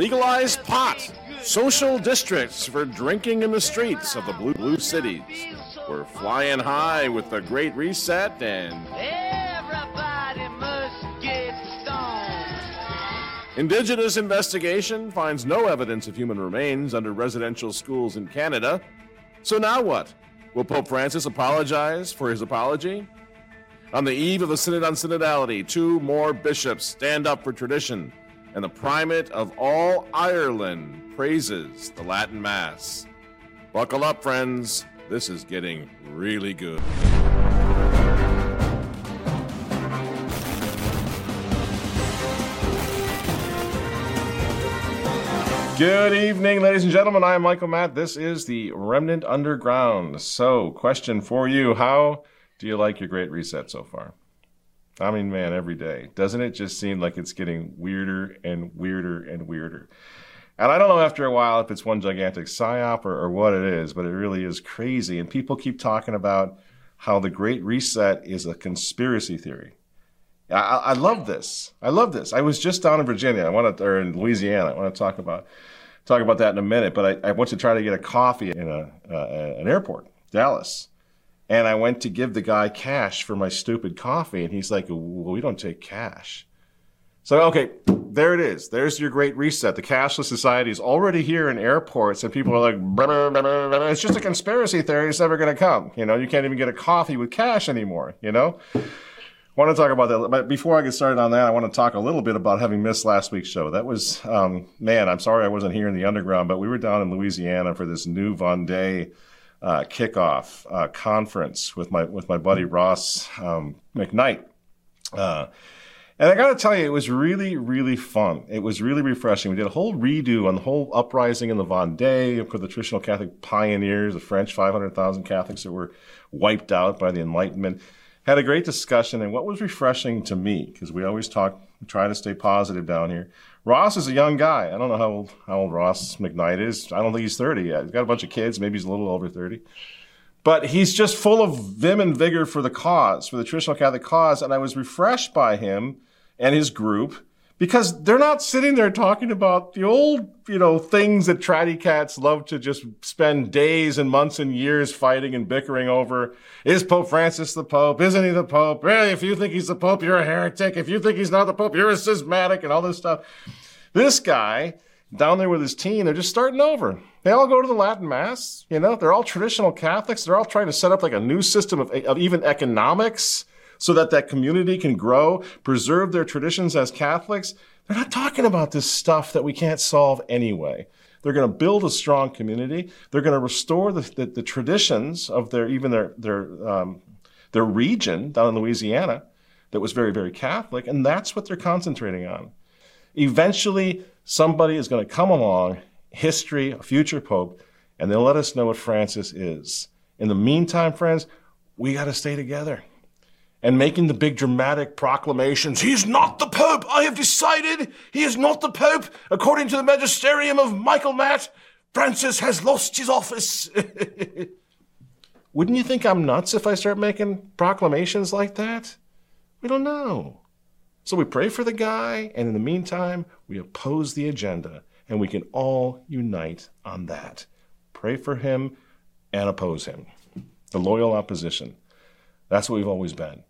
Legalize pot. Social districts for drinking in the streets of the blue, blue cities. We're flying high with the Great Reset and Everybody must get stoned. Indigenous investigation finds no evidence of human remains under residential schools in Canada. So now what? Will Pope Francis apologize for his apology? On the eve of the Synod on Synodality, two more bishops stand up for tradition, and the primate of all Ireland praises the Latin Mass. Buckle up, friends. This is getting really good. Good evening, ladies and gentlemen. I am Michael Matt. This is the Remnant Underground. So, question for you How do you like your great reset so far? I mean, man, every day. Doesn't it just seem like it's getting weirder and weirder and weirder? And I don't know after a while if it's one gigantic psyop or, or what it is, but it really is crazy. And people keep talking about how the Great Reset is a conspiracy theory. I, I love this. I love this. I was just down in Virginia. I want to, or in Louisiana. I want to talk about talk about that in a minute. But I, I went to try to get a coffee in a, uh, an airport, Dallas, and I went to give the guy cash for my stupid coffee, and he's like, "Well, we don't take cash." So okay, there it is. There's your great reset. The cashless society is already here in airports, and people are like, "Blah, blah, blah, blah, blah." "It's just a conspiracy theory. It's never going to come." You know, you can't even get a coffee with cash anymore. You know. I want to talk about that, but before I get started on that, I want to talk a little bit about having missed last week's show. That was, um, man, I'm sorry I wasn't here in the underground, but we were down in Louisiana for this new Vendée uh, kickoff uh, conference with my with my buddy Ross um, McKnight. Uh, and I got to tell you, it was really, really fun. It was really refreshing. We did a whole redo on the whole uprising in the Vendée for the traditional Catholic pioneers, the French 500,000 Catholics that were wiped out by the Enlightenment had a great discussion. And what was refreshing to me, because we always talk, try to stay positive down here. Ross is a young guy. I don't know how old, how old Ross McKnight is. I don't think he's 30 yet. He's got a bunch of kids. Maybe he's a little over 30. But he's just full of vim and vigor for the cause, for the traditional Catholic cause. And I was refreshed by him and his group because they're not sitting there talking about the old, you know, things that tratty cats love to just spend days and months and years fighting and bickering over. Is Pope Francis the Pope? Isn't he the Pope? Really, if you think he's the Pope, you're a heretic. If you think he's not the Pope, you're a schismatic and all this stuff. This guy down there with his team, they're just starting over. They all go to the Latin Mass, you know, they're all traditional Catholics. They're all trying to set up like a new system of, of even economics so that that community can grow, preserve their traditions as Catholics. They're not talking about this stuff that we can't solve anyway. They're going to build a strong community. They're going to restore the, the, the traditions of their even their their um, their region down in Louisiana that was very very Catholic, and that's what they're concentrating on. Eventually, somebody is going to come along, history, a future pope, and they'll let us know what Francis is. In the meantime, friends, we got to stay together and making the big dramatic proclamations. He's not the Pope. I have decided he is not the Pope. According to the magisterium of Michael Matt, Francis has lost his office. Wouldn't you think I'm nuts if I start making proclamations like that? We don't know. So we pray for the guy, and in the meantime, we oppose the agenda, and we can all unite on that. Pray for him and oppose him. The loyal opposition. That's what we've always been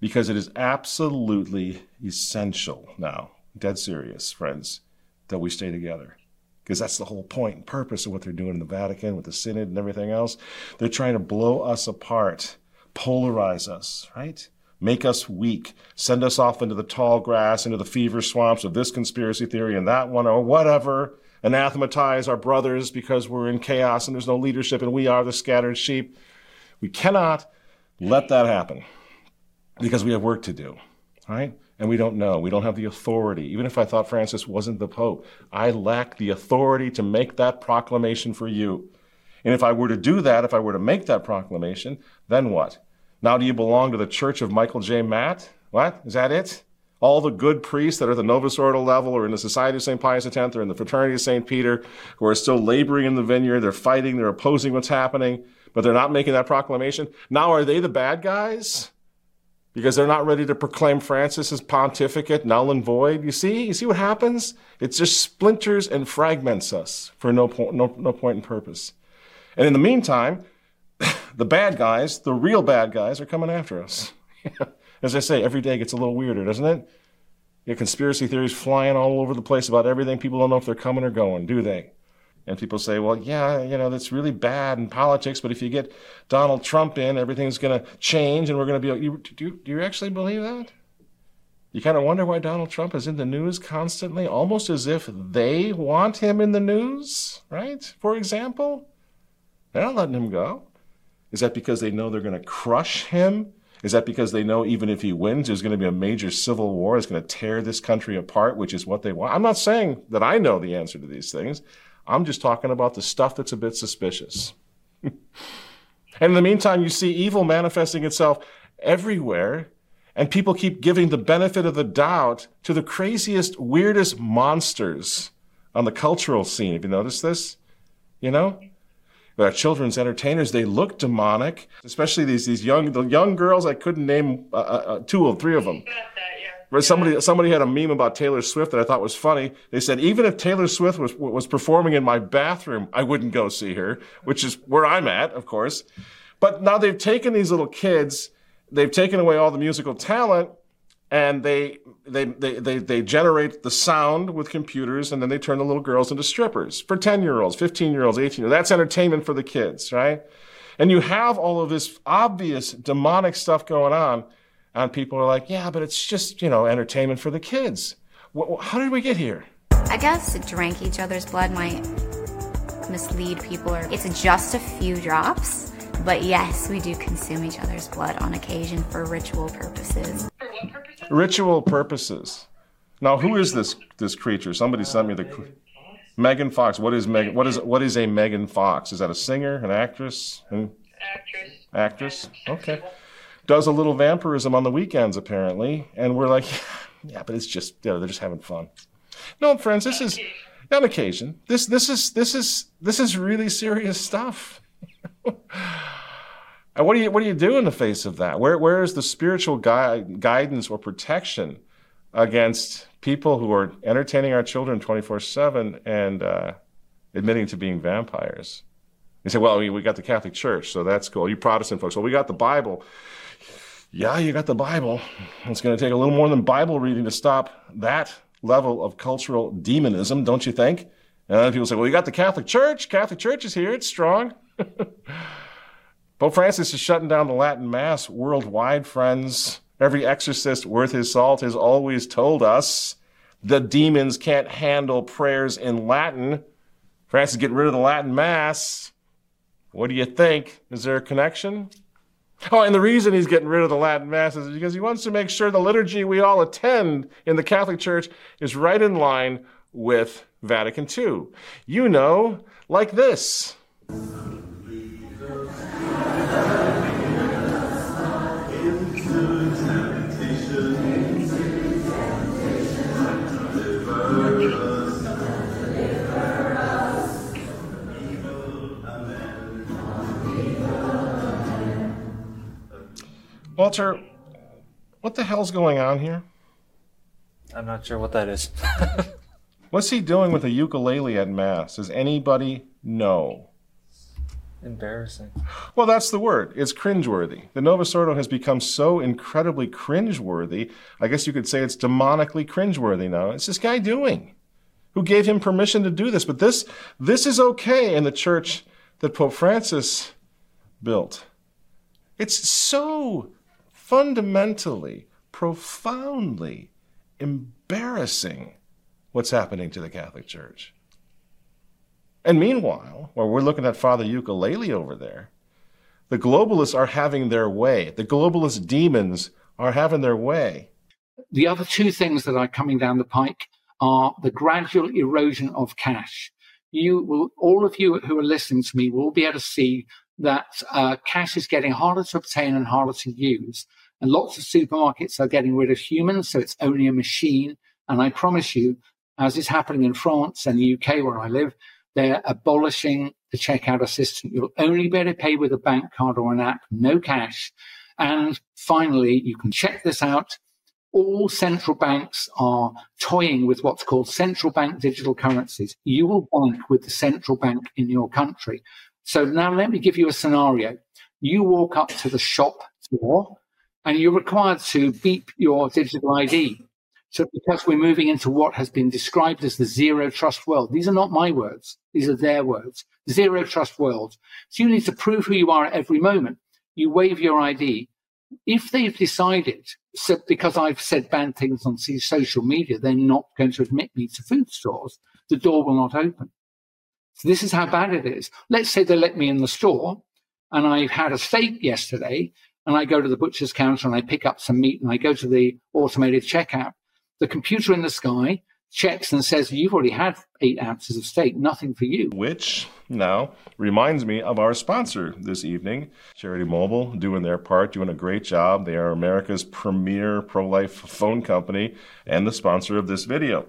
because it is absolutely essential now, dead serious, friends, that we stay together. Because that's the whole point and purpose of what they're doing in the Vatican with the Synod and everything else. They're trying to blow us apart, polarize us, right? Make us weak, send us off into the tall grass, into the fever swamps of this conspiracy theory and that one, or whatever. Anathematize our brothers because we're in chaos and there's no leadership and we are the scattered sheep. We cannot let that happen because we have work to do, right? And we don't know. We don't have the authority. Even if I thought Francis wasn't the Pope, I lack the authority to make that proclamation for you. And if I were to do that, if I were to make that proclamation, then what? Now, do you belong to the Church of Michael J. Matt? What? Is that it? All the good priests that are at the Novus Ordo level or in the Society of St. Pius X or in the Fraternity of St. Peter who are still laboring in the vineyard, they're fighting, they're opposing what's happening, but they're not making that proclamation. Now, are they the bad guys? Because they're not ready to proclaim Francis's pontificate null and void. You see, you see what happens? It just splinters and fragments us for no point, no, no point in purpose. And in the meantime, the bad guys, the real bad guys, are coming after us. As I say, every day gets a little weirder, doesn't it? You have conspiracy theories flying all over the place about everything. People don't know if they're coming or going, do they? And people say, well, yeah, you know, that's really bad in politics, but if you get Donald Trump in, everything's going to change and we're going to be. You, do, you, do you actually believe that? You kind of wonder why Donald Trump is in the news constantly, almost as if they want him in the news, right? For example, they're not letting him go. Is that because they know they're going to crush him? Is that because they know even if he wins, there's going to be a major civil war that's going to tear this country apart, which is what they want? I'm not saying that I know the answer to these things. I'm just talking about the stuff that's a bit suspicious. and in the meantime, you see evil manifesting itself everywhere, and people keep giving the benefit of the doubt to the craziest, weirdest monsters on the cultural scene. Have you noticed this? You know? Our children's entertainers, they look demonic, especially these, these young, the young girls. I couldn't name uh, uh, uh two or three of them. Somebody somebody had a meme about Taylor Swift that I thought was funny. They said even if Taylor Swift was was performing in my bathroom, I wouldn't go see her, which is where I'm at, of course. But now they've taken these little kids, they've taken away all the musical talent, and they they they they, they generate the sound with computers, and then they turn the little girls into strippers for ten year olds, fifteen year olds, eighteen. Year olds. That's entertainment for the kids, right? And you have all of this obvious demonic stuff going on and people are like, yeah, but it's just, you know, entertainment for the kids. How did we get here? I guess drink each other's blood might mislead people. Or it's just a few drops, but yes, we do consume each other's blood on occasion for ritual purposes. For what purposes? Ritual purposes. Now, who is this this creature? Somebody sent me the Megan Fox. What is Megan? What is what is a Megan Fox? Is that a singer, an actress? Hmm? Actress. Actress. Okay does a little vampirism on the weekends apparently, and we're like, yeah, but it's just you know, they're just having fun. No, friends, this is on occasion. This this is this is this is really serious stuff. and what do you what do you do in the face of that? Where where is the spiritual gui- guidance or protection against people who are entertaining our children twenty four seven and uh, admitting to being vampires? You say, well, we, we got the Catholic Church, so that's cool. You Protestant folks, well, we got the Bible yeah, you got the Bible. It's going to take a little more than Bible reading to stop that level of cultural demonism, don't you think? And then people say, well, you got the Catholic Church. Catholic Church is here. It's strong. Pope Francis is shutting down the Latin Mass worldwide, friends. Every exorcist worth his salt has always told us the demons can't handle prayers in Latin. Francis is getting rid of the Latin Mass. What do you think? Is there a connection? Oh, and the reason he's getting rid of the Latin Mass is because he wants to make sure the liturgy we all attend in the Catholic Church is right in line with Vatican II. You know, like this. Walter, what the hell's going on here? I'm not sure what that is. What's he doing with a ukulele at Mass? Does anybody know? Embarrassing. Well, that's the word. It's cringeworthy. The Novus Ordo has become so incredibly cringeworthy. I guess you could say it's demonically cringeworthy now. It's this guy doing? Who gave him permission to do this? But this, this is okay in the church that Pope Francis built. It's so fundamentally, profoundly embarrassing what's happening to the Catholic Church. And meanwhile, while we're looking at Father Ukulele over there, the globalists are having their way. The globalist demons are having their way. The other two things that are coming down the pike are the gradual erosion of cash. You will, all of you who are listening to me will be able to see that uh, cash is getting harder to obtain and harder to use. And lots of supermarkets are getting rid of humans, so it's only a machine. And I promise you, as is happening in France and the UK where I live, they're abolishing the checkout assistant. You'll only be able to pay with a bank card or an app, no cash. And finally, you can check this out. All central banks are toying with what's called central bank digital currencies. You will bank with the central bank in your country. So now let me give you a scenario. You walk up to the shop door and you're required to beep your digital ID. So because we're moving into what has been described as the zero trust world, these are not my words. These are their words. Zero trust world. So you need to prove who you are at every moment. You wave your ID. If they've decided, so because I've said bad things on social media, they're not going to admit me to food stores, the door will not open. So this is how bad it is. Let's say they let me in the store and I've had a steak yesterday and I go to the butcher's counter and I pick up some meat and I go to the automated checkout. The computer in the sky checks and says, You've already had eight ounces of steak, nothing for you. Which now reminds me of our sponsor this evening, Charity Mobile, doing their part, doing a great job. They are America's premier pro life phone company and the sponsor of this video.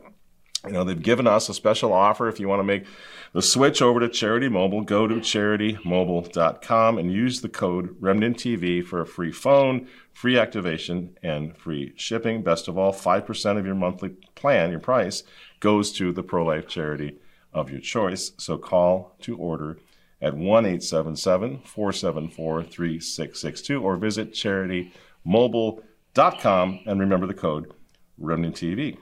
You know, they've given us a special offer if you want to make the switch over to Charity Mobile. Go to charitymobile.com and use the code RemnantTV for a free phone, free activation, and free shipping. Best of all, 5% of your monthly plan, your price, goes to the pro life charity of your choice. So call to order at 1 877 474 3662 or visit charitymobile.com and remember the code RemnantTV.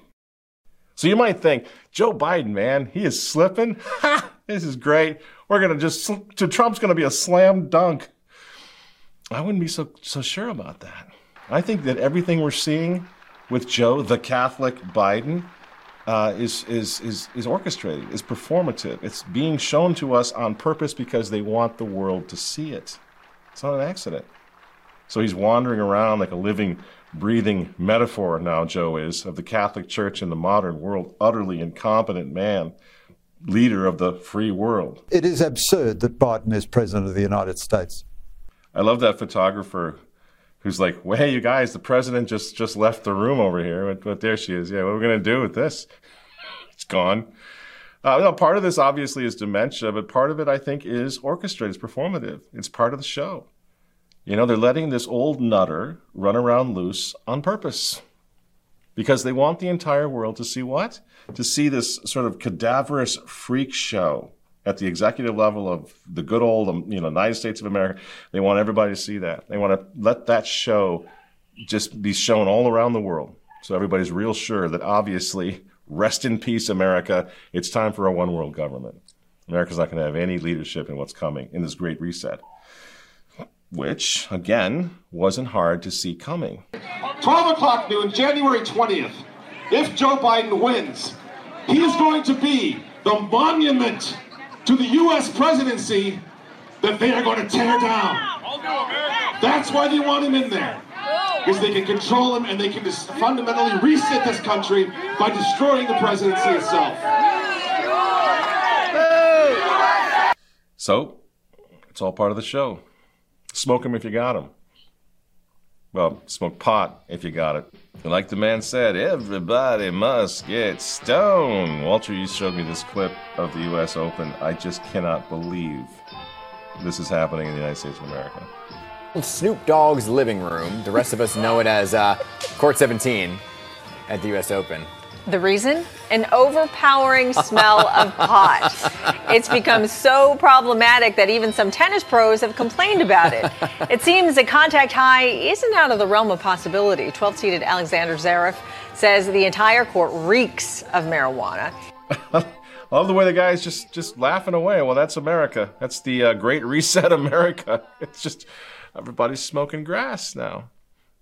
So you might think, Joe Biden, man, he is slipping. Ha! This is great. We're going to just, to Trump's going to be a slam dunk. I wouldn't be so, so sure about that. I think that everything we're seeing with Joe, the Catholic Biden, uh, is, is, is, is orchestrated, is performative. It's being shown to us on purpose because they want the world to see it. It's not an accident. So he's wandering around like a living breathing metaphor now, Joe is, of the Catholic Church in the modern world, utterly incompetent man, leader of the free world. It is absurd that Biden is president of the United States. I love that photographer who's like, well, hey, you guys, the president just, just left the room over here. But, but there she is. Yeah, what are we going to do with this? it's gone. Uh, no, part of this obviously is dementia, but part of it, I think, is orchestrated. It's performative. It's part of the show. You know, they're letting this old nutter run around loose on purpose because they want the entire world to see what? To see this sort of cadaverous freak show at the executive level of the good old um, you know United States of America. They want everybody to see that. They want to let that show just be shown all around the world. So everybody's real sure that obviously, rest in peace, America. It's time for a one world government. America's not going to have any leadership in what's coming in this great reset which, again, wasn't hard to see coming. 12 o'clock noon, January 20th. If Joe Biden wins, he is going to be the monument to the U.S. presidency that they are going to tear down. That's why they want him in there. Because they can control him and they can just fundamentally reset this country by destroying the presidency itself. So, it's all part of the show. Smoke them if you got them. Well, smoke pot if you got it. And like the man said, everybody must get stoned. Walter, you showed me this clip of the U.S. Open. I just cannot believe this is happening in the United States of America. Snoop Dogg's living room. The rest of us know it as uh, Court 17 at the U.S. Open. The reason? An overpowering smell of pot. It's become so problematic that even some tennis pros have complained about it. It seems that contact high isn't out of the realm of possibility. 12 seated Alexander Zverev says the entire court reeks of marijuana. I love the way the guy's just just laughing away. Well, that's America. That's the uh, Great Reset America. It's just everybody's smoking grass now.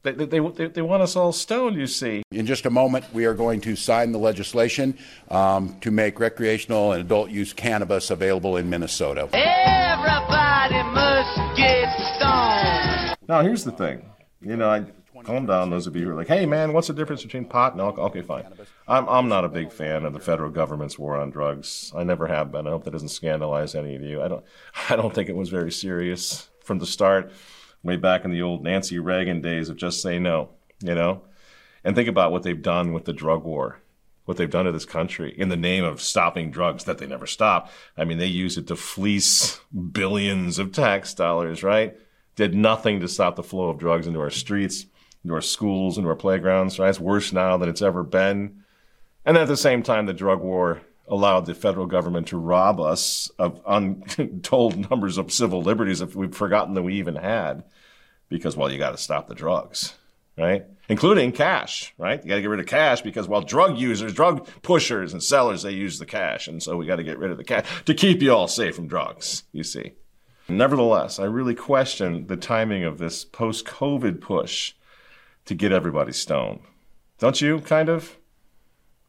They, they, they, they, want us all stoned, you see. In just a moment, we are going to sign the legislation um, to make recreational and adult use cannabis available in Minnesota. Everybody must get stoned. Now, here's the thing. You know, I calm down, those of you who are like, hey, man, what's the difference between pot and alcohol? Okay, fine. I'm, I'm not a big fan of the federal government's war on drugs. I never have been. I hope that doesn't scandalize any of you. I don't, I don't think it was very serious from the start way back in the old Nancy Reagan days of just say no, you know? And think about what they've done with the drug war, what they've done to this country in the name of stopping drugs that they never stop. I mean, they use it to fleece billions of tax dollars, right? did nothing to stop the flow of drugs into our streets, into our schools, into our playgrounds. Right? It's worse now than it's ever been. And at the same time, the drug war allowed the federal government to rob us of untold numbers of civil liberties if we've forgotten that we even had because, well, you got to stop the drugs, right? Including cash, right? You got to get rid of cash because, well, drug users, drug pushers and sellers, they use the cash. And so we got to get rid of the cash to keep you all safe from drugs, you see. Nevertheless, I really question the timing of this post COVID push to get everybody stoned. Don't you, kind of?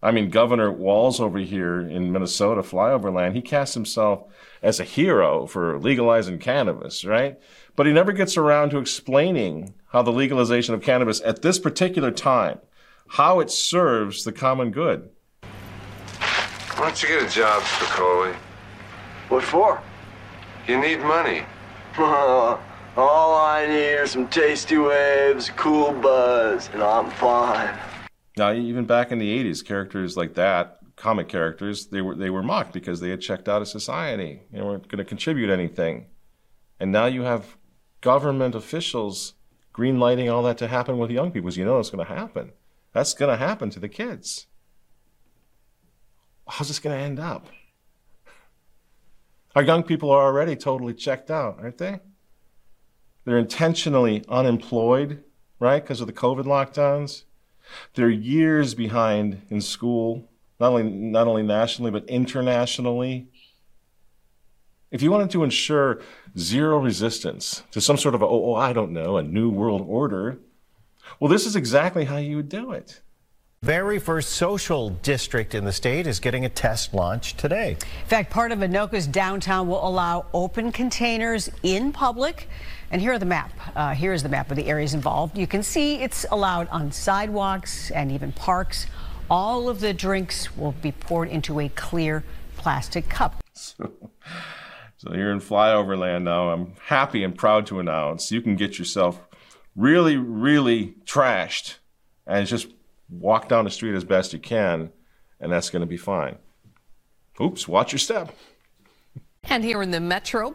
I mean, Governor Walz over here in Minnesota, flyover land, he casts himself as a hero for legalizing cannabis, right? But he never gets around to explaining how the legalization of cannabis at this particular time, how it serves the common good. Why don't you get a job, Spicoli? What for? You need money. All I need are some tasty waves, cool buzz, and I'm fine. Now, even back in the '80s, characters like that, comic characters, they were they were mocked because they had checked out of society. They weren't going to contribute anything. And now you have government officials greenlighting all that to happen with young people. You know it's going to happen. That's going to happen to the kids. How's this going to end up? Our young people are already totally checked out, aren't they? They're intentionally unemployed, right, because of the COVID lockdowns. They're years behind in school, not only, not only nationally, but internationally. If you wanted to ensure zero resistance to some sort of, a, oh, I don't know, a new world order, well, this is exactly how you would do it. Very first social district in the state is getting a test launch today. In fact, part of Anoka's downtown will allow open containers in public. And here are the map. Uh, here is the map of the areas involved. You can see it's allowed on sidewalks and even parks. All of the drinks will be poured into a clear plastic cup. So, so you're in flyover land now. I'm happy and proud to announce you can get yourself really, really trashed and it's just walk down the street as best you can, and that's going to be fine. Oops, watch your step. And here in the metro,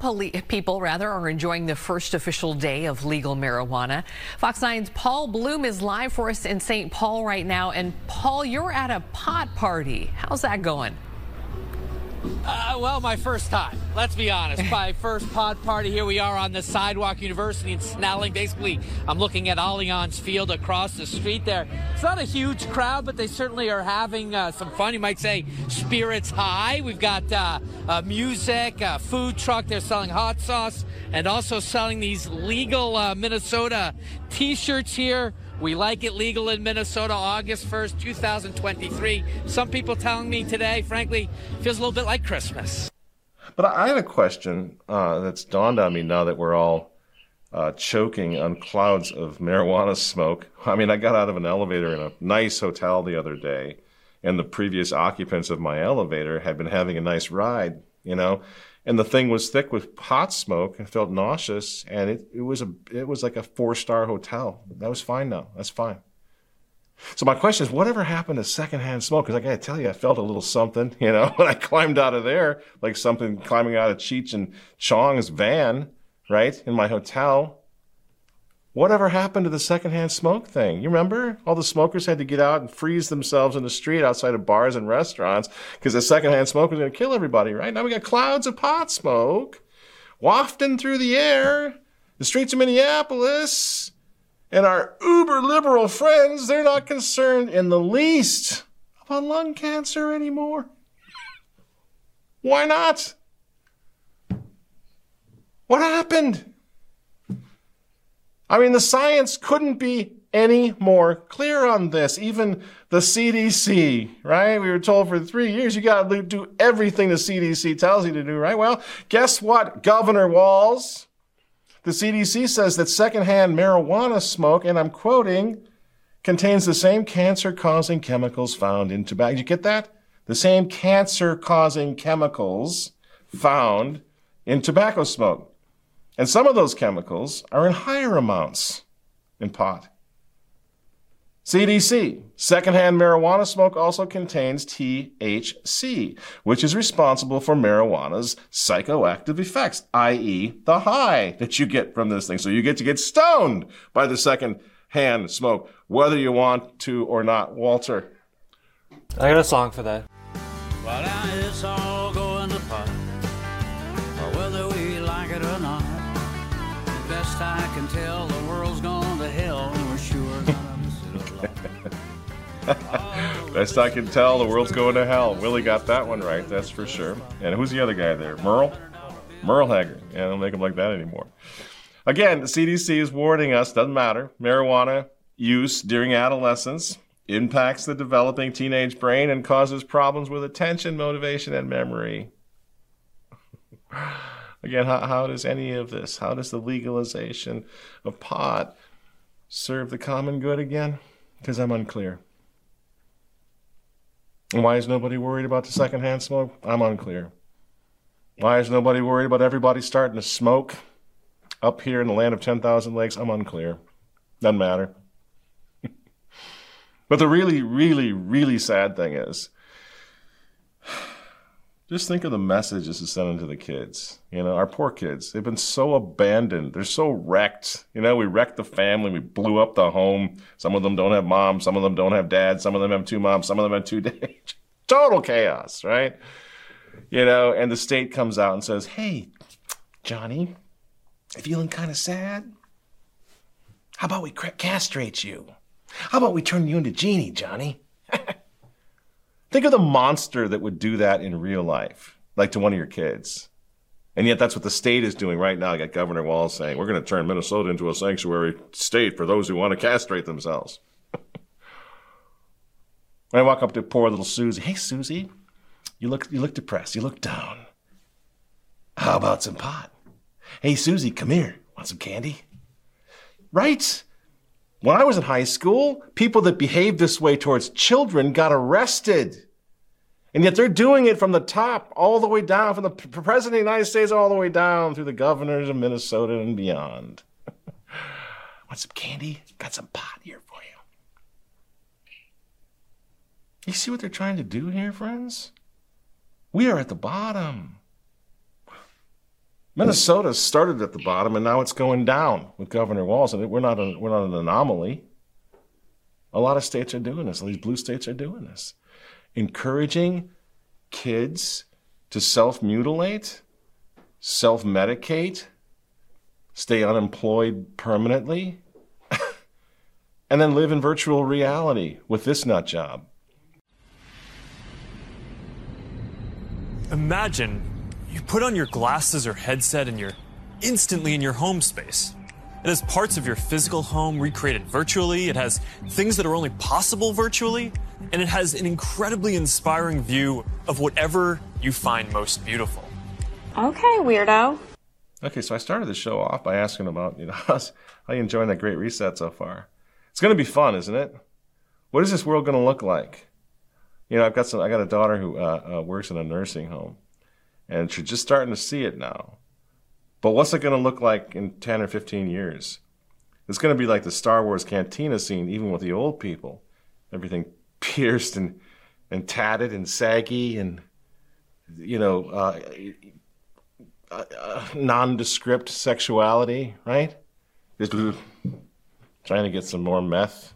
people rather are enjoying the first official day of legal marijuana. Fox 9's Paul Blume is live for us in St. Paul right now. And Paul, you're at a pot party. How's that going? Uh, well, my first time. Let's be honest. My first pod party. Here we are on the sidewalk, University in Snelling. Basically, I'm looking at Allianz Field across the street there. It's not a huge crowd, but they certainly are having uh, some fun. You might say spirits high. We've got uh, uh music, food truck. They're selling hot sauce and also selling these legal uh, Minnesota T-shirts here. We like it legal in Minnesota August 1st, 2023. Some people telling me today, frankly, feels a little bit like Christmas. But I have a question uh, that's dawned on me now that we're all uh, choking on clouds of marijuana smoke. I mean, I got out of an elevator in a nice hotel the other day, and the previous occupants of my elevator had been having a nice ride, you know and the thing was thick with pot smoke. I felt nauseous, and it, it was a it was like a four star hotel. That was fine now. That's fine. So my question is, whatever happened to secondhand smoke? Because I got to tell you, I felt a little something, you know, when I climbed out of there, like something climbing out of Cheech and Chong's van, right, in my hotel. Whatever happened to the secondhand smoke thing? You remember? All the smokers had to get out and freeze themselves in the street outside of bars and restaurants because the secondhand smoke was going to kill everybody, right? Now we got clouds of pot smoke wafting through the air, the streets of Minneapolis. And our uber liberal friends, they're not concerned in the least about lung cancer anymore. Why not? What happened? I mean, the science couldn't be any more clear on this. Even the CDC, right? We were told for three years you got to do everything the CDC tells you to do, right? Well, guess what, Governor Walz? The CDC says that secondhand marijuana smoke, and I'm quoting, contains the same cancer causing chemicals found in tobacco. Did you get that? The same cancer causing chemicals found in tobacco smoke. And some of those chemicals are in higher amounts in pot. CDC. Secondhand marijuana smoke also contains THC, which is responsible for marijuana's psychoactive effects, i.e., the high that you get from this thing. So you get to get stoned by the second-hand smoke, whether you want to or not. Walter. I got a song for that. Best I can tell, the world's going to hell. Willie got that one right, that's for sure. And who's the other guy there? Merle? Merle Haggard. Yeah, don't make him like that anymore. Again, the CDC is warning us, doesn't matter. Marijuana use during adolescence impacts the developing teenage brain and causes problems with attention, motivation, and memory. Again, how, how does any of this, how does the legalization of pot serve the common good again? Because I'm unclear. And why is nobody worried about the secondhand smoke? I'm unclear. Why is nobody worried about everybody starting to smoke up here in the land of 10,000 lakes? I'm unclear. Doesn't matter. but the really, really, really sad thing is just think of the message this is sending to the kids. You know, our poor kids. They've been so abandoned. They're so wrecked. You know, we wrecked the family. We blew up the home. Some of them don't have moms. Some of them don't have dads. Some of them have two moms. Some of them have two dads. Total chaos, right? You know, and the state comes out and says, hey, Johnny, feeling kind of sad? How about we castrate you? How about we turn you into Genie, Johnny? Think of the monster that would do that in real life, like to one of your kids. And yet that's what the state is doing right now. I got Governor Walz saying, we're going to turn Minnesota into a sanctuary state for those who want to castrate themselves. I walk up to poor little Susie. Hey, Susie, you look, you look depressed. You look down. How about some pot? Hey, Susie, come here. Want some candy? Right. When I was in high school, people that behaved this way towards children got arrested. And yet they're doing it from the top all the way down, from the President of the United States all the way down through the governors of Minnesota and beyond. Want some candy? Got some pot here for you. You see what they're trying to do here, friends? We are at the bottom. Minnesota started at the bottom and now it's going down with Governor Walz. And we're not, a, we're not an anomaly. A lot of states are doing this. These blue states are doing this. Encouraging kids to self mutilate, self medicate, stay unemployed permanently, and then live in virtual reality with this nut job. Imagine you put on your glasses or headset and you're instantly in your home space. It has parts of your physical home recreated virtually, it has things that are only possible virtually, and it has an incredibly inspiring view of whatever you find most beautiful. Okay, weirdo. Okay, so I started the show off by asking about, you know, how's, how you enjoying that great reset so far? It's going to be fun, isn't it? What is this world going to look like? You know, I've got some. I got a daughter who uh, uh, works in a nursing home, and she's just starting to see it now. But what's it going to look like in ten or fifteen years? It's going to be like the Star Wars cantina scene, even with the old people. Everything pierced and and tatted and saggy and you know uh, uh, uh, nondescript sexuality, right? Just trying to get some more meth.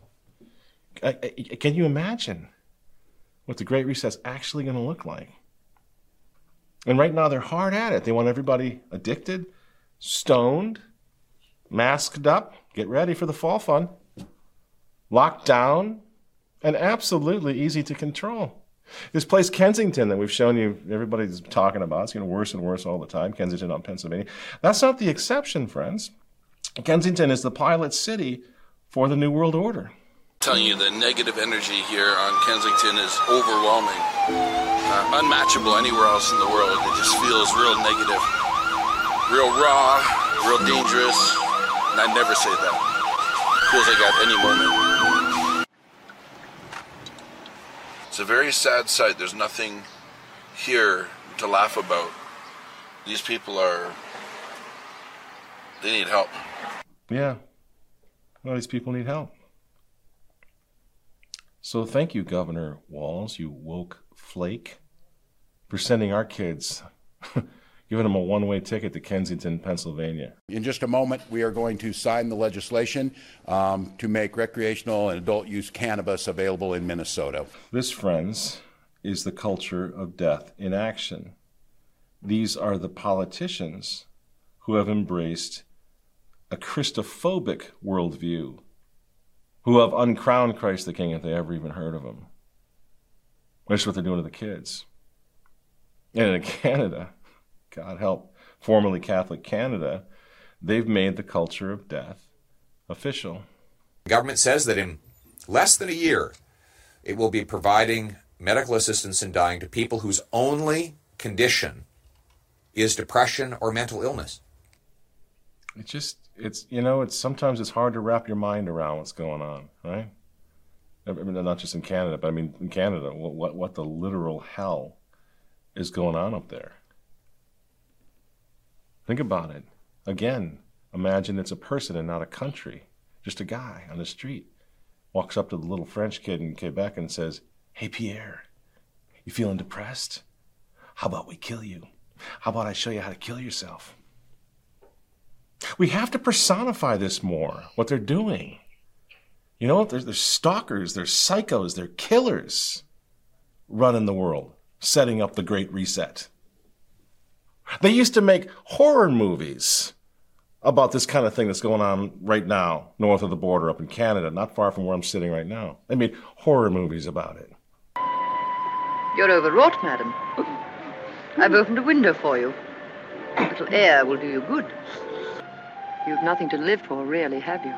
I, I, can you imagine what the Great Reset's actually going to look like? And right now they're hard at it. They want everybody addicted, stoned, masked up. Get ready for the fall fun. Locked down, and absolutely easy to control. This place, Kensington, that we've shown you, everybody's talking about, it's getting worse and worse all the time. Kensington on Pennsylvania. That's not the exception, friends. Kensington is the pilot city for the New World Order. telling you the negative energy here on Kensington is overwhelming, uh, unmatchable anywhere else in the world. It just feels real negative, real raw, real dangerous, and I never say that. feels like at any moment. It's a very sad sight. There's nothing here to laugh about. These people are. They need help. Yeah. Well, these people need help. So thank you, Governor Walz, you woke flake, for sending our kids, giving them a one way ticket to Kensington, Pennsylvania. In just a moment, we are going to sign the legislation um, to make recreational and adult use cannabis available in Minnesota. This, friends, is the culture of death in action. These are the politicians who have embraced a Christophobic worldview, who have uncrowned Christ the King if they ever even heard of him. That's what they're doing to the kids. And in Canada, God help, formerly Catholic Canada, they've made the culture of death official. The government says that in less than a year, it will be providing medical assistance in dying to people whose only condition is depression or mental illness. It just, it's, you know, it's sometimes it's hard to wrap your mind around what's going on, right? I mean, not just in Canada, but I mean, in Canada, what, what, what the literal hell is going on up there? Think about it. Again, imagine it's a person and not a country. Just a guy on the street walks up to the little French kid in Quebec and says, Hey, Pierre, you feeling depressed? How about we kill you? How about I show you how to kill yourself? We have to personify this more, what they're doing. You know, what? there's, there's stalkers, there's psychos, they're killers running the world, setting up the Great Reset. They used to make horror movies about this kind of thing that's going on right now, north of the border up in Canada, not far from where I'm sitting right now. They made horror movies about it. You're overwrought, madam. I've opened a window for you. A little air will do you good. You've nothing to live for, really, have you?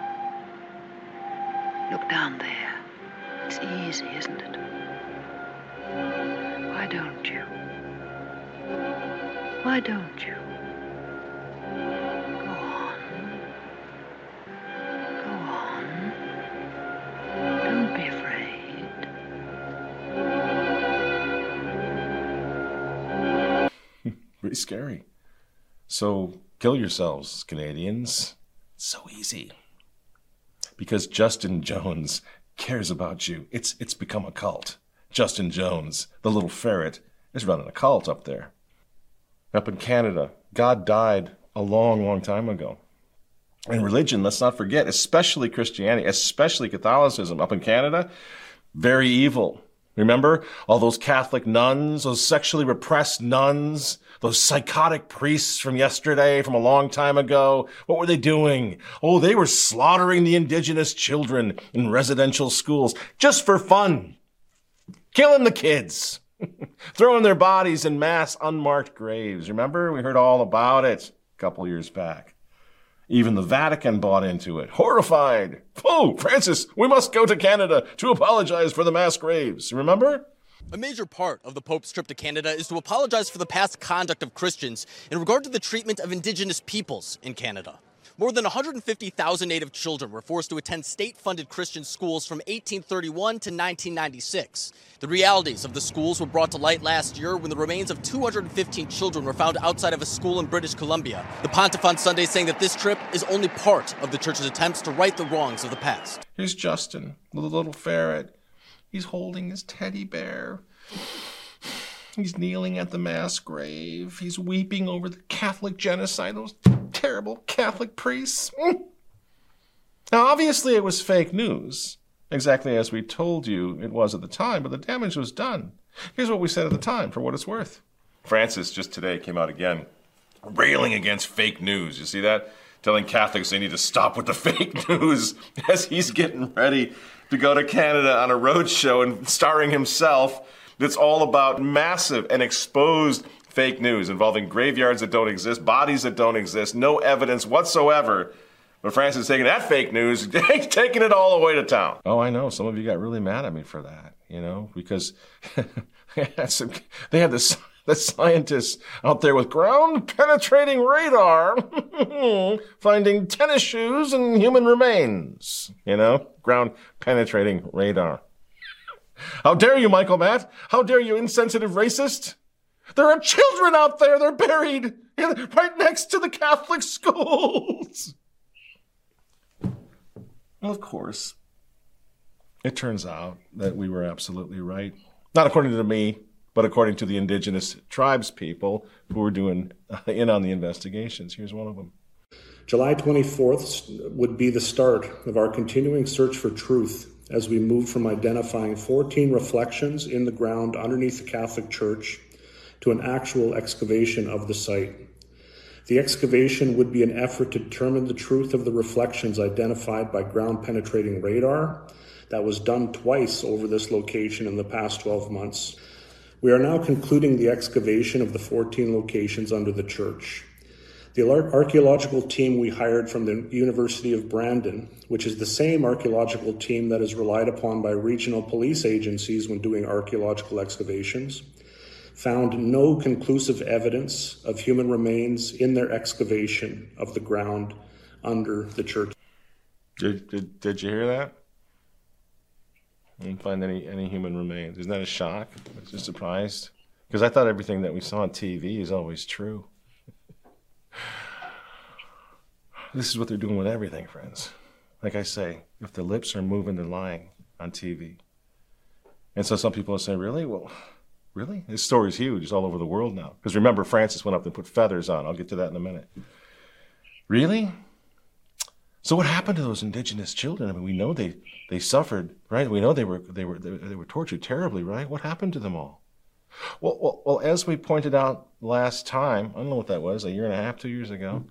Look down there. It's easy, isn't it? Why don't you? Why don't you? Go on. Go on. Don't be afraid. Pretty scary. So kill yourselves, Canadians. So easy. Because Justin Jones cares about you. It's it's become a cult. Justin Jones, the little ferret, is running a cult up there. Up in Canada, God died a long, long time ago. And religion, let's not forget, especially Christianity, especially Catholicism up in Canada, very evil. Remember all those Catholic nuns, those sexually repressed nuns, those psychotic priests from yesterday, from a long time ago? What were they doing? Oh, they were slaughtering the indigenous children in residential schools just for fun. Killing the kids. Throwing their bodies in mass unmarked graves. Remember? We heard all about it a couple years back. Even the Vatican bought into it, horrified. Oh, Francis, we must go to Canada to apologize for the mass graves. Remember? A major part of the Pope's trip to Canada is to apologize for the past conduct of Christians in regard to the treatment of Indigenous peoples in Canada. More than 150,000 Native children were forced to attend state funded Christian schools from 1831 to 1996. The realities of the schools were brought to light last year when the remains of 215 children were found outside of a school in British Columbia. The Pontiff on Sunday saying that this trip is only part of the church's attempts to right the wrongs of the past. Here's Justin, the little ferret. He's holding his teddy bear. He's kneeling at the mass grave. He's weeping over the Catholic genocide, those terrible Catholic priests. Now, obviously, it was fake news, exactly as we told you it was at the time, but the damage was done. Here's what we said at the time, for what it's worth. Francis just today came out again, railing against fake news. You see that? Telling Catholics they need to stop with the fake news as he's getting ready to go to Canada on a road show and starring himself that's all about massive and exposed fake news involving graveyards that don't exist, bodies that don't exist, no evidence whatsoever. But Francis is taking that fake news, taking it all the way to town. Oh, I know. Some of you got really mad at me for that, you know, because they had, some, they had this, the scientists out there with ground penetrating radar finding tennis shoes and human remains, you know, ground penetrating radar. How dare you, Michael Matt? How dare you, insensitive racist? There are children out there, they're buried in, right next to the Catholic schools. Well, of course. it turns out that we were absolutely right. Not according to me, but according to the indigenous tribes people who were doing uh, in on the investigations. Here's one of them. July 24th would be the start of our continuing search for truth as we move from identifying 14 reflections in the ground underneath the Catholic Church to an actual excavation of the site. The excavation would be an effort to determine the truth of the reflections identified by ground penetrating radar that was done twice over this location in the past 12 months. We are now concluding the excavation of the 14 locations under the church. The archaeological team we hired from the University of Brandon, which is the same archaeological team that is relied upon by regional police agencies when doing archaeological excavations, found no conclusive evidence of human remains in their excavation of the ground under the church. Did, did, did you hear that? I Didn't find any, any human remains. Isn't that a shock? I Was you surprised? Because I thought everything that we saw on TV is always true. this is what they're doing with everything, friends. Like I say, if the lips are moving, they're lying on TV. And so some people are saying, really? Well, really? This story's huge. It's all over the world now. Because remember, Francis went up and put feathers on. I'll get to that in a minute. Really? So what happened to those indigenous children? I mean, we know they, they suffered, right? We know they were, they, were, they, they were tortured terribly, right? What happened to them all? Well, well, well, as we pointed out last time, I don't know what that was, a year and a half, two years ago,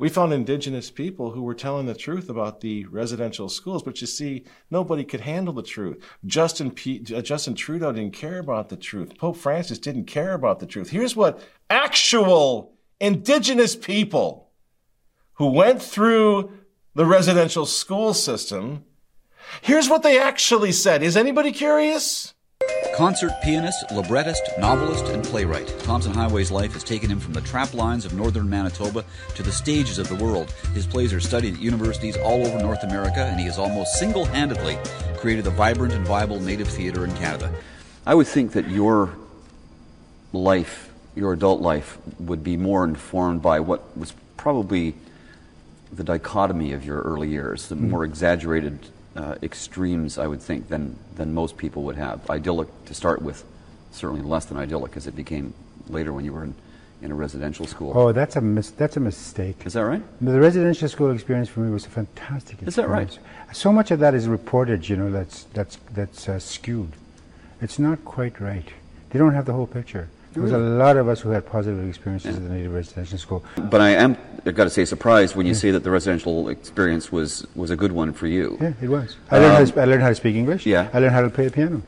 we found indigenous people who were telling the truth about the residential schools, but you see, nobody could handle the truth. Justin, P- uh, Justin Trudeau didn't care about the truth. Pope Francis didn't care about the truth. Here's what actual indigenous people who went through the residential school system, here's what they actually said. Is anybody curious? Concert pianist, librettist, novelist, and playwright, Tomson Highway's life has taken him from the trap lines of northern Manitoba to the stages of the world. His plays are studied at universities all over North America, and he has almost single handedly created a vibrant and viable native theater in Canada. I would think that your life, your adult life, would be more informed by what was probably the dichotomy of your early years, the hmm. more exaggerated uh, extremes, I would think, than, than most people would have. Idyllic to start with, certainly less than idyllic as it became later when you were in, in a residential school. Oh, that's a mis- that's a mistake. Is that right? The residential school experience for me was a fantastic experience. Is that right? So much of that is reported, you know, that's, that's, that's uh, skewed. It's not quite right. They don't have the whole picture. There was a lot of us who had positive experiences at the native residential school. But I am, I've got to say, surprised when you say that the residential experience was, was a good one for you. Yeah, it was. I learned, how to, Um, I learned how to speak English. Yeah. I learned how to play the piano.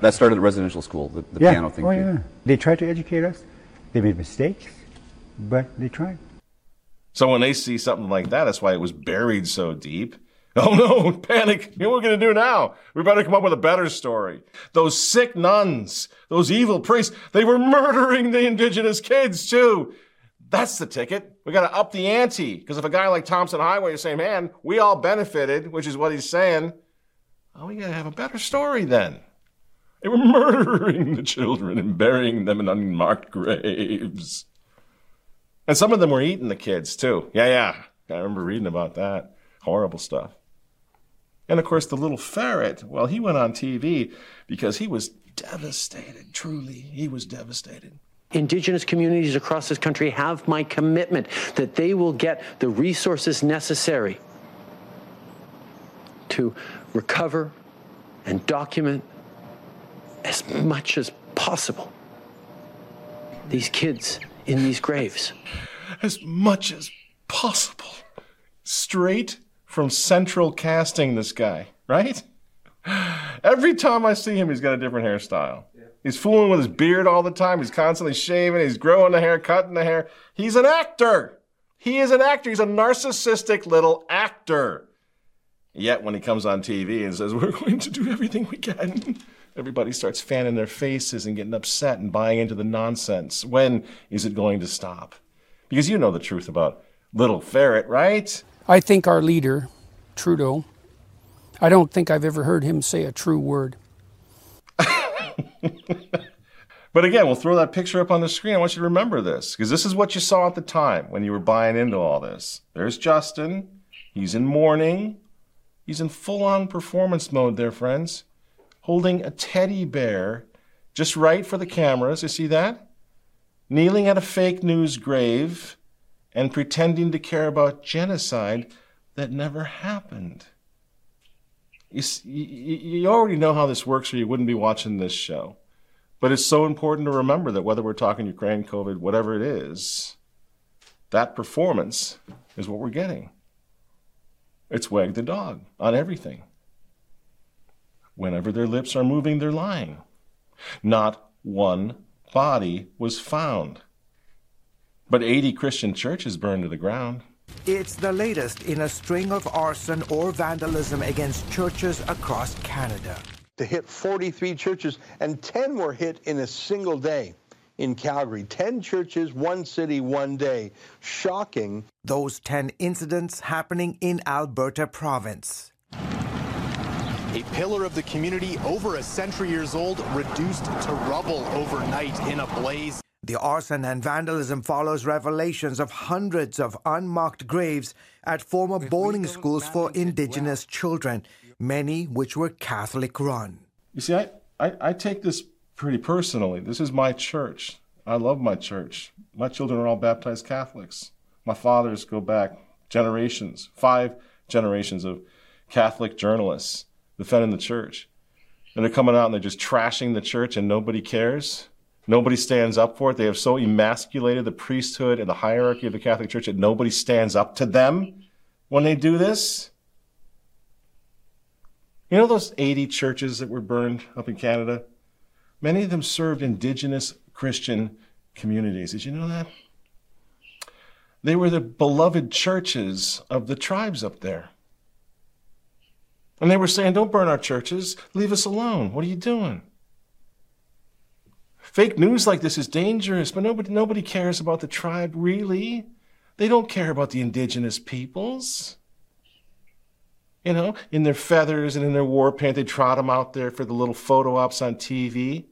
That started at residential school, the, the yeah. piano thing. Oh, for you. yeah. They tried to educate us. They made mistakes, but they tried. So when they see something like that, that's why it was buried so deep. Oh no, panic. You know what we're going to do now? We better come up with a better story. Those sick nuns, those evil priests, they were murdering the indigenous kids too. That's the ticket. We got to up the ante. Because if a guy like Tomson Highway is saying, man, we all benefited, which is what he's saying, oh, we got to have a better story then. They were murdering the children and burying them in unmarked graves. And some of them were eating the kids too. Yeah, yeah. I remember reading about that. Horrible stuff. And of course, the little ferret, well, he went on TV because he was devastated. Truly, he was devastated. Indigenous communities across this country have my commitment that they will get the resources necessary to recover and document as much as possible these kids in these graves. As much as possible. Straight from central casting, this guy, right? Every time I see him, he's got a different hairstyle. He's fooling with his beard all the time. He's constantly shaving. He's growing the hair, cutting the hair. He's an actor. He is an actor. He's a narcissistic little actor. Yet when he comes on TV and says, We're going to do everything we can, everybody starts fanning their faces and getting upset and buying into the nonsense. When is it going to stop? Because you know the truth about Little Ferret, right? I think our leader, Trudeau, I don't think I've ever heard him say a true word. But again, we'll throw that picture up on the screen. I want you to remember this because this is what you saw at the time when you were buying into all this. There's Justin. He's in mourning. He's in full on performance mode there, friends, holding a teddy bear just right for the cameras. You see that? Kneeling at a fake news grave and pretending to care about genocide that never happened. You, you, already know how this works, or you wouldn't be watching this show. But it's so important to remember that whether we're talking Ukraine, COVID, whatever it is, that performance is what we're getting. It's wag the dog on everything. Whenever their lips are moving, they're lying. Not one body was found. But 80 Christian churches burned to the ground. It's the latest in a string of arson or vandalism against churches across Canada. To hit 43 churches, and 10 were hit in a single day in Calgary. 10 churches, one city, one day. Shocking. Those 10 incidents happening in Alberta province. A pillar of the community over a century years old, reduced to rubble overnight in a blaze. The arson and vandalism follows revelations of hundreds of unmarked graves at former boarding schools for Indigenous children, many which were Catholic run. You see, I, I, I take this pretty personally. This is my church. I love my church. My children are all baptized Catholics. My fathers go back generations, five generations of Catholic journalists defending the church. And they're coming out and they're just trashing the church and nobody cares. Nobody stands up for it. They have so emasculated the priesthood and the hierarchy of the Catholic Church that nobody stands up to them when they do this. You know those 80 churches that were burned up in Canada? Many of them served indigenous Christian communities. Did you know that? They were the beloved churches of the tribes up there. And they were saying, Don't burn our churches, leave us alone. What are you doing? Fake news like this is dangerous, but nobody, nobody cares about the tribe, really. They don't care about the indigenous peoples. You know, in their feathers and in their war paint, they trot them out there for the little photo ops on TV.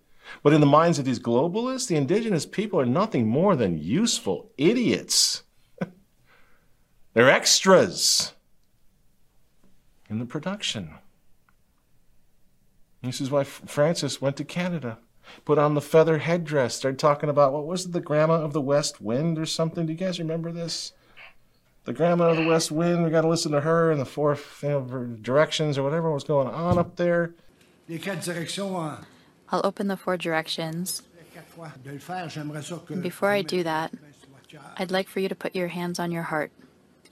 But in the minds of these globalists, the indigenous people are nothing more than useful idiots. They're extras in the production. This is why Francis went to Canada put on the feather headdress, started talking about what was it, the grandma of the west wind or something. Do you guys remember this? The grandma of the west wind. We got to listen to her and the four you know, directions or whatever was going on up there. I'll open the four directions. Before I do that, I'd like for you to put your hands on your heart,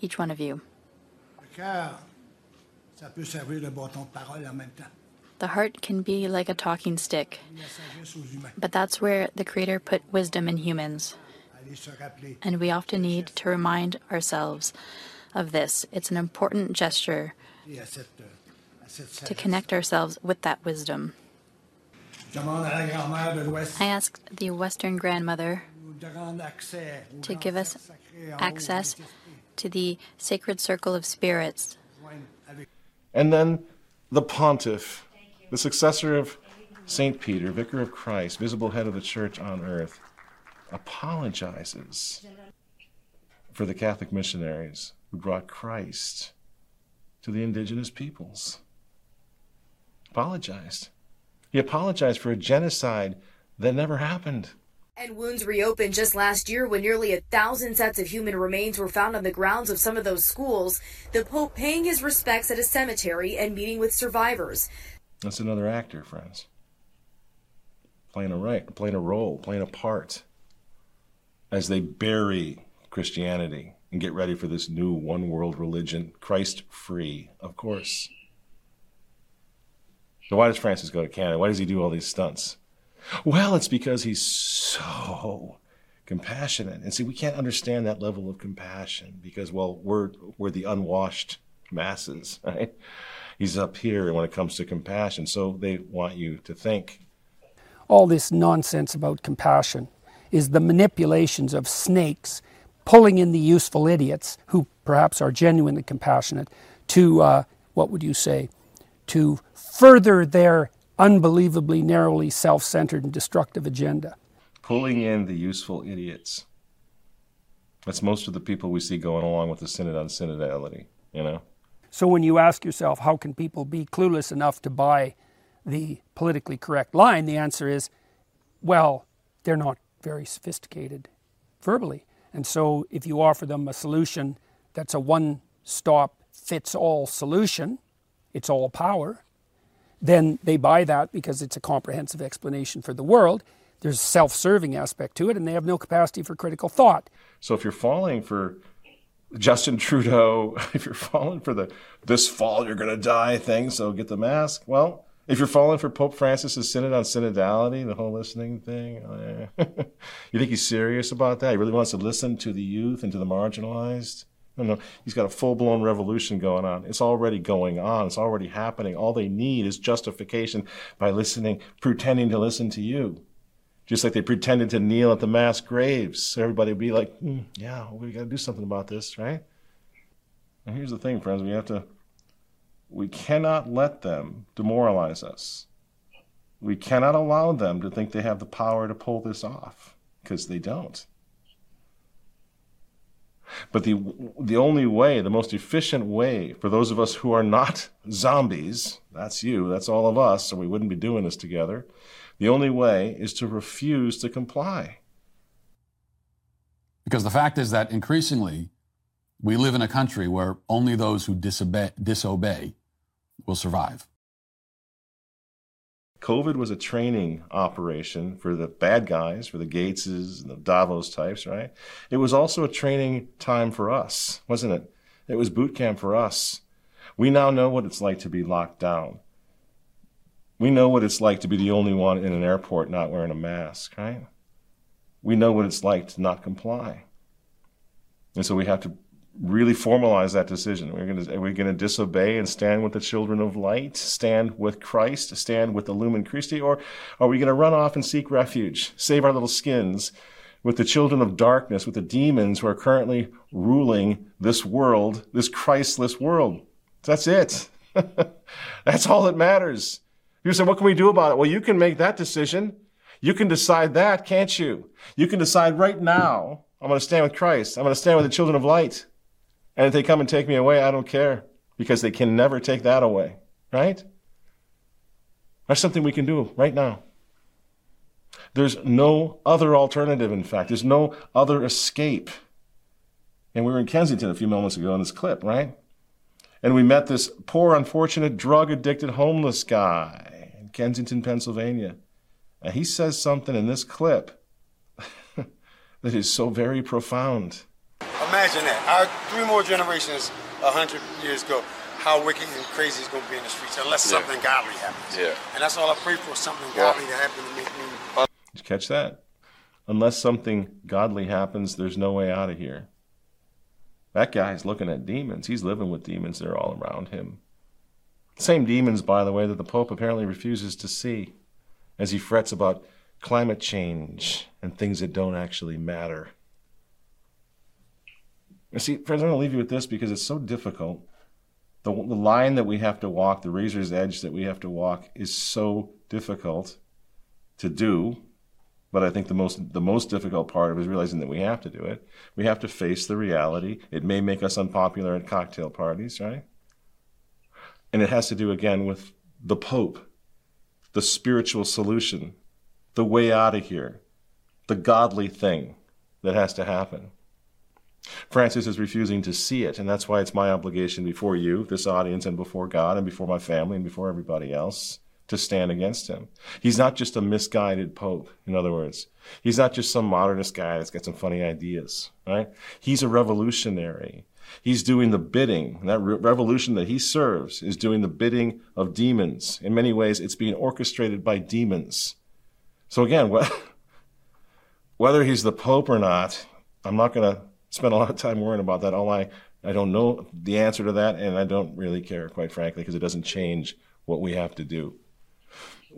each one of you. The heart can be like a talking stick, but that's where the Creator put wisdom in humans. And we often need to remind ourselves of this. It's an important gesture to connect ourselves with that wisdom. I asked the Western grandmother to give us access to the sacred circle of spirits. And then the pontiff the successor of St. Peter, vicar of Christ, visible head of the church on earth, apologizes for the Catholic missionaries who brought Christ to the indigenous peoples. Apologized. He apologized for a genocide that never happened. And wounds reopened just last year when nearly a thousand sets of human remains were found on the grounds of some of those schools. The Pope paying his respects at a cemetery and meeting with survivors. That's another actor, friends. Playing a right, playing a role, playing a part as they bury Christianity and get ready for this new one world religion, Christ free, of course. So why does Francis go to Canada? Why does he do all these stunts? Well, it's because he's so compassionate. And see, we can't understand that level of compassion because, well, we're we're the unwashed masses, right? He's up here when it comes to compassion. So they want you to think. All this nonsense about compassion is the manipulations of snakes pulling in the useful idiots who perhaps are genuinely compassionate to, uh, what would you say, to further their unbelievably narrowly self centered and destructive agenda. Pulling in the useful idiots. That's most of the people we see going along with the Synod on Synodality, you know? So when you ask yourself, how can people be clueless enough to buy the politically correct line, the answer is, well, they're not very sophisticated verbally. And so if you offer them a solution that's a one stop fits all solution, it's all power, then they buy that because it's a comprehensive explanation for the world. There's a self serving aspect to it, and they have no capacity for critical thought. So if you're falling for Justin Trudeau, if you're falling for the this fall you're going to die thing, so get the mask, well, if you're falling for Pope Francis's synod on synodality, the whole listening thing, oh, you think he's serious about that? He really wants to listen to the youth and to the marginalized? No, no, he's got a full blown revolution going on. It's already going on. It's already happening. All they need is justification by listening, pretending to listen to you. Just like they pretended to kneel at the mass graves. So everybody would be like, mm, yeah, we got to do something about this, right? And here's the thing, friends, we have to, we cannot let them demoralize us. We cannot allow them to think they have the power to pull this off because they don't. But the, the only way, the most efficient way for those of us who are not zombies, that's you, that's all of us, so we wouldn't be doing this together. The only way is to refuse to comply. Because the fact is that increasingly, we live in a country where only those who disobey, disobey will survive. COVID was a training operation for the bad guys, for the Gateses and the Davos types, right? It was also a training time for us, wasn't it? It was boot camp for us. We now know what it's like to be locked down. We know what it's like to be the only one in an airport not wearing a mask, right? We know what it's like to not comply. And so we have to really formalize that decision. We're going to, are we going to disobey and stand with the children of light, stand with Christ, stand with the Lumen Christi, or are we going to run off and seek refuge, save our little skins with the children of darkness, with the demons who are currently ruling this world, this Christless world? That's it. That's all that matters. You say, what can we do about it? Well, you can make that decision. You can decide that, can't you? You can decide right now, I'm going to stand with Christ. I'm going to stand with the children of light. And if they come and take me away, I don't care because they can never take that away, right? That's something we can do right now. There's no other alternative, in fact. There's no other escape. And we were in Kensington a few moments ago in this clip, right? And we met this poor, unfortunate, drug addicted homeless guy in Kensington, Pennsylvania. And he says something in this clip that is so very profound. Imagine that. Our three more generations, a hundred years ago, how wicked and crazy is going to be in the streets unless yeah. something godly happens. Yeah. And that's all I pray for, something godly to happen to make me. Did you catch that? Unless something godly happens, there's no way out of here. That guy's looking at demons. He's living with demons that are all around him. Same demons, by the way, that the Pope apparently refuses to see as he frets about climate change and things that don't actually matter. You see, friends, I'm going to leave you with this because it's so difficult. The, the line that we have to walk, the razor's edge that we have to walk, is so difficult to do. But I think the most the most difficult part of is realizing that we have to do it. We have to face the reality. It may make us unpopular at cocktail parties, right? And it has to do again with the Pope, the spiritual solution, the way out of here, the godly thing that has to happen. Francis is refusing to see it, and that's why it's my obligation before you, this audience, and before God, and before my family, and before everybody else to stand against him. He's not just a misguided pope, in other words. He's not just some modernist guy that's got some funny ideas, right? He's a revolutionary. He's doing the bidding. That re- revolution that he serves is doing the bidding of demons. In many ways, it's being orchestrated by demons. So again, whether he's the pope or not, I'm not going to spend a lot of time worrying about that. All I I don't know the answer to that, and I don't really care, quite frankly, because it doesn't change what we have to do.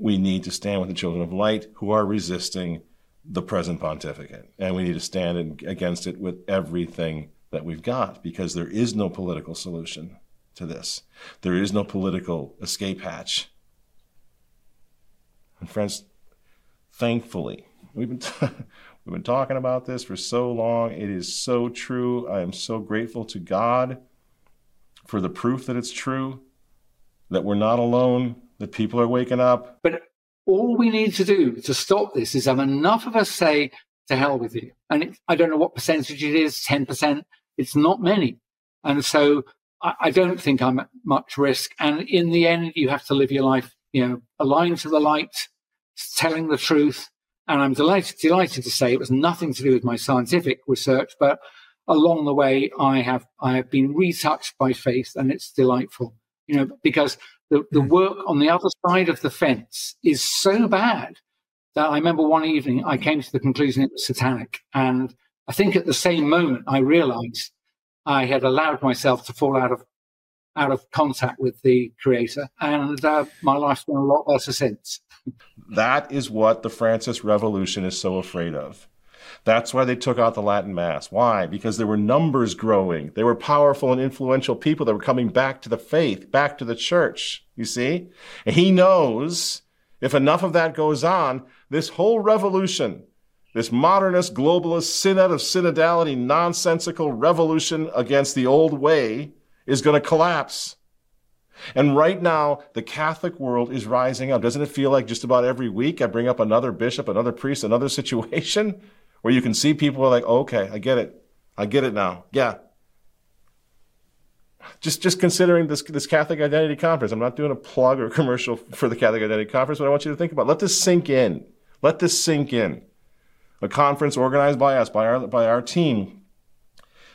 We need to stand with the children of light who are resisting the present pontificate, and we need to stand against it with everything that we've got, because there is no political solution to this. There is no political escape hatch. And friends, thankfully, we've been. T- We've been talking about this for so long. It is so true. I am so grateful to God for the proof that it's true, that we're not alone, that people are waking up. But all we need to do to stop this is have enough of us say, to hell with you. And I don't know what percentage it is, 10%. It's not many. And so I, I don't think I'm at much risk. And in the end, you have to live your life, you know, aligned to the light, telling the truth. And I'm delighted, delighted to say it was nothing to do with my scientific research, but along the way, I have I have been retouched by faith, and it's delightful. You know, because the, the work on the other side of the fence is so bad that I remember one evening I came to the conclusion it was satanic. And I think at the same moment I realized I had allowed myself to fall out of out of contact with the creator, and uh, my life's been a lot better since. That is what the Francis Revolution is so afraid of. That's why they took out the Latin Mass. Why? Because there were numbers growing. They were powerful and influential people that were coming back to the faith, back to the church. You see? And he knows if enough of that goes on, this whole revolution, this modernist, globalist, synod of synodality, nonsensical revolution against the old way is going to collapse. And right now, the Catholic world is rising up. Doesn't it feel like just about every week I bring up another bishop, another priest, another situation where you can see people are like, oh, okay, I get it. I get it now. Yeah. Just, just considering this, this Catholic Identity Conference. I'm not doing a plug or commercial for the Catholic Identity Conference, but I want you to think about. Let this sink in. Let this sink in. A conference organized by us, by our, by our team,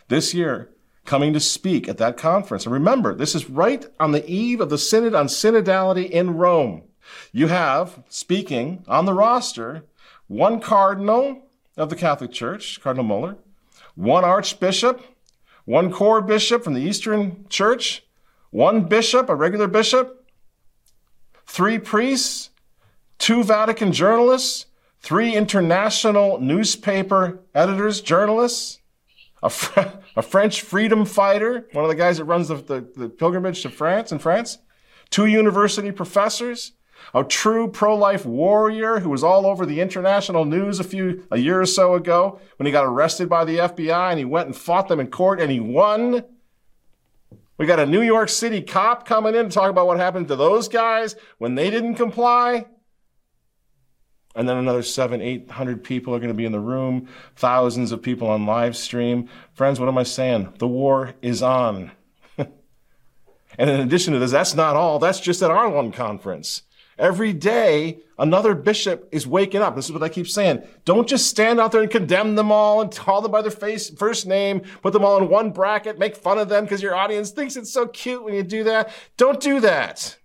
this year, coming to speak at that conference. And remember, this is right on the eve of the Synod on Synodality in Rome. You have speaking on the roster one cardinal of the Catholic Church, Cardinal Muller, one archbishop, one chorbishop from the Eastern Church, one bishop, a regular bishop, three priests, two Vatican journalists, three international newspaper editors, journalists, a, Fr- a French freedom fighter, one of the guys that runs the, the, the pilgrimage to France in France, two university professors, a true pro-life warrior who was all over the international news a few a year or so ago when he got arrested by the FBI and he went and fought them in court and he won. We got a New York City cop coming in to talk about what happened to those guys when they didn't comply. And then another seven, eight hundred people are going to be in the room, thousands of people on live stream. Friends, what am I saying? The war is on. and in addition to this, that's not all. That's just at our one conference. Every day, another bishop is waking up. This is what I keep saying. Don't just stand out there and condemn them all and call them by their face, first name, put them all in one bracket, make fun of them because your audience thinks it's so cute when you do that. Don't do that.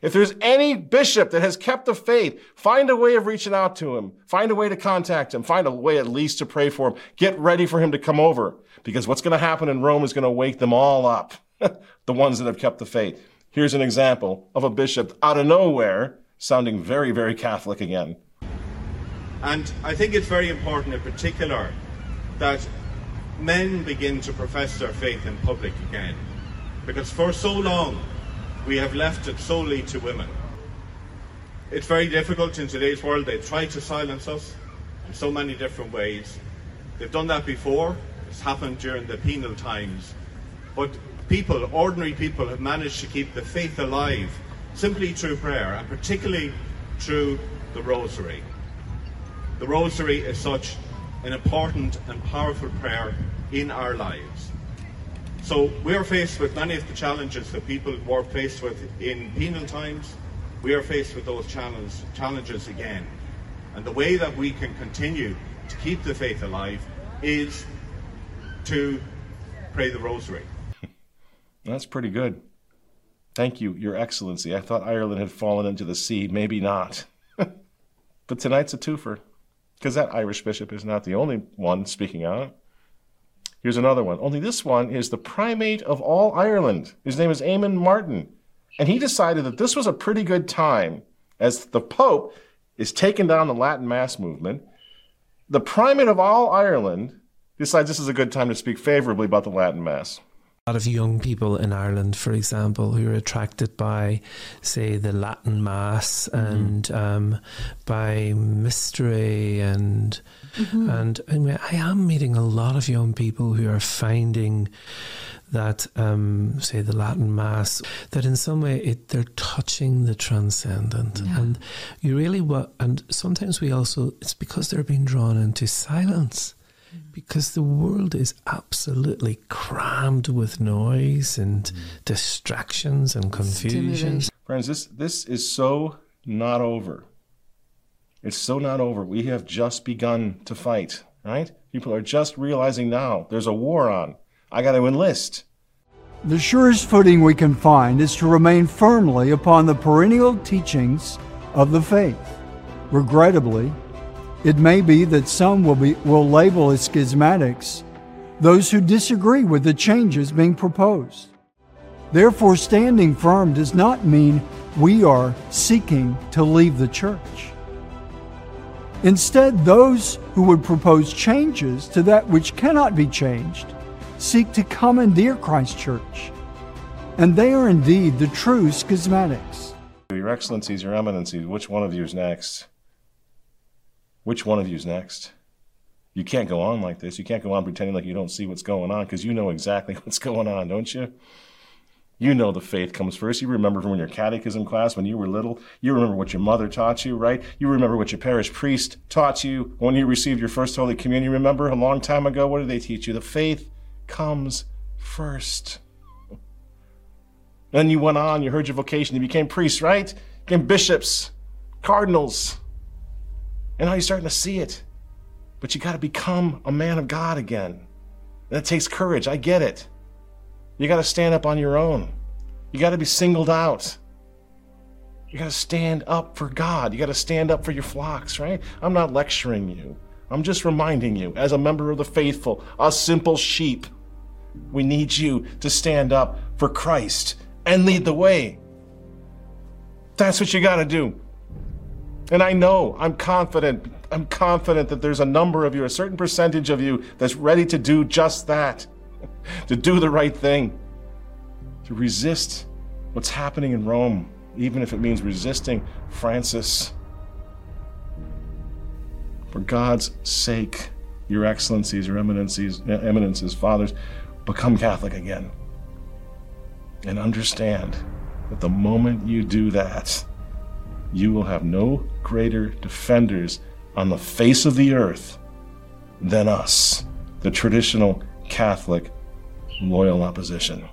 If there's any bishop that has kept the faith, find a way of reaching out to him. Find a way to contact him. Find a way at least to pray for him. Get ready for him to come over because what's going to happen in Rome is going to wake them all up. the ones that have kept the faith. Here's an example of a bishop out of nowhere sounding very, very Catholic again. And I think it's very important in particular that men begin to profess their faith in public again. Because for so long, we have left it solely to women. It's very difficult in today's world. They try to silence us in so many different ways. They've done that before. It's happened during the penal times. But people, ordinary people, have managed to keep the faith alive simply through prayer, and particularly through the Rosary. The Rosary is such an important and powerful prayer in our lives. So we are faced with many of the challenges that people were faced with in penal times. We are faced with those challenges, again. And the way that we can continue to keep the faith alive is to pray the Rosary. That's pretty good. Thank you, Your Excellency. I thought Ireland had fallen into the sea. Maybe not. but tonight's a twofer, because that Irish bishop is not the only one speaking out. Here's another one. Only this one is the primate of all Ireland. His name is Eamon Martin. And he decided that this was a pretty good time, as the Pope is taking down the Latin Mass movement. The primate of all Ireland decides this is a good time to speak favorably about the Latin Mass a lot of young people in Ireland, for example, who are attracted by, say, the Latin Mass mm-hmm. and um, by mystery and mm-hmm. and I, I am meeting a lot of young people who are finding that, um, say, the Latin Mass, that in some way it, they're touching the transcendent. Yeah. And you really what, and sometimes we also, it's because they're being drawn into silence. Because the world is absolutely crammed with noise and mm. distractions and confusion. Friends, this, this is so not over. It's so not over. We have just begun to fight, right? People are just realizing now there's a war on. I got to enlist. The surest footing we can find is to remain firmly upon the perennial teachings of the faith. Regrettably, it may be that some will, be, will label as schismatics those who disagree with the changes being proposed. Therefore, standing firm does not mean we are seeking to leave the church. Instead, those who would propose changes to that which cannot be changed seek to commandeer Christ Church. And they are indeed the true schismatics. Your Excellencies, Your Eminencies, which one of you is next? Which one of you is next? You can't go on like this. You can't go on pretending like you don't see what's going on because you know exactly what's going on, don't you? You know the faith comes first. You remember from when your catechism class when you were little. You remember what your mother taught you, right? You remember what your parish priest taught you when you received your first Holy Communion. Remember a long time ago? What did they teach you? The faith comes first. Then you went on, you heard your vocation, you became priests, right? You Became bishops, cardinals. And now you're starting to see it. But you got to become a man of God again. And it takes courage. I get it. You got to stand up on your own. You got to be singled out. You got to stand up for God. You got to stand up for your flocks, right? I'm not lecturing you. I'm just reminding you, as a member of the faithful, a simple sheep, we need you to stand up for Christ and lead the way. That's what you got to do. And I know, I'm confident, I'm confident that there's a number of you, a certain percentage of you, that's ready to do just that. to do the right thing, to resist what's happening in Rome, even if it means resisting Francis. For God's sake, your excellencies, your eminencies, eminences, fathers, become Catholic again. And understand that the moment you do that, you will have no greater defenders on the face of the earth than us, the traditional Catholic loyal opposition.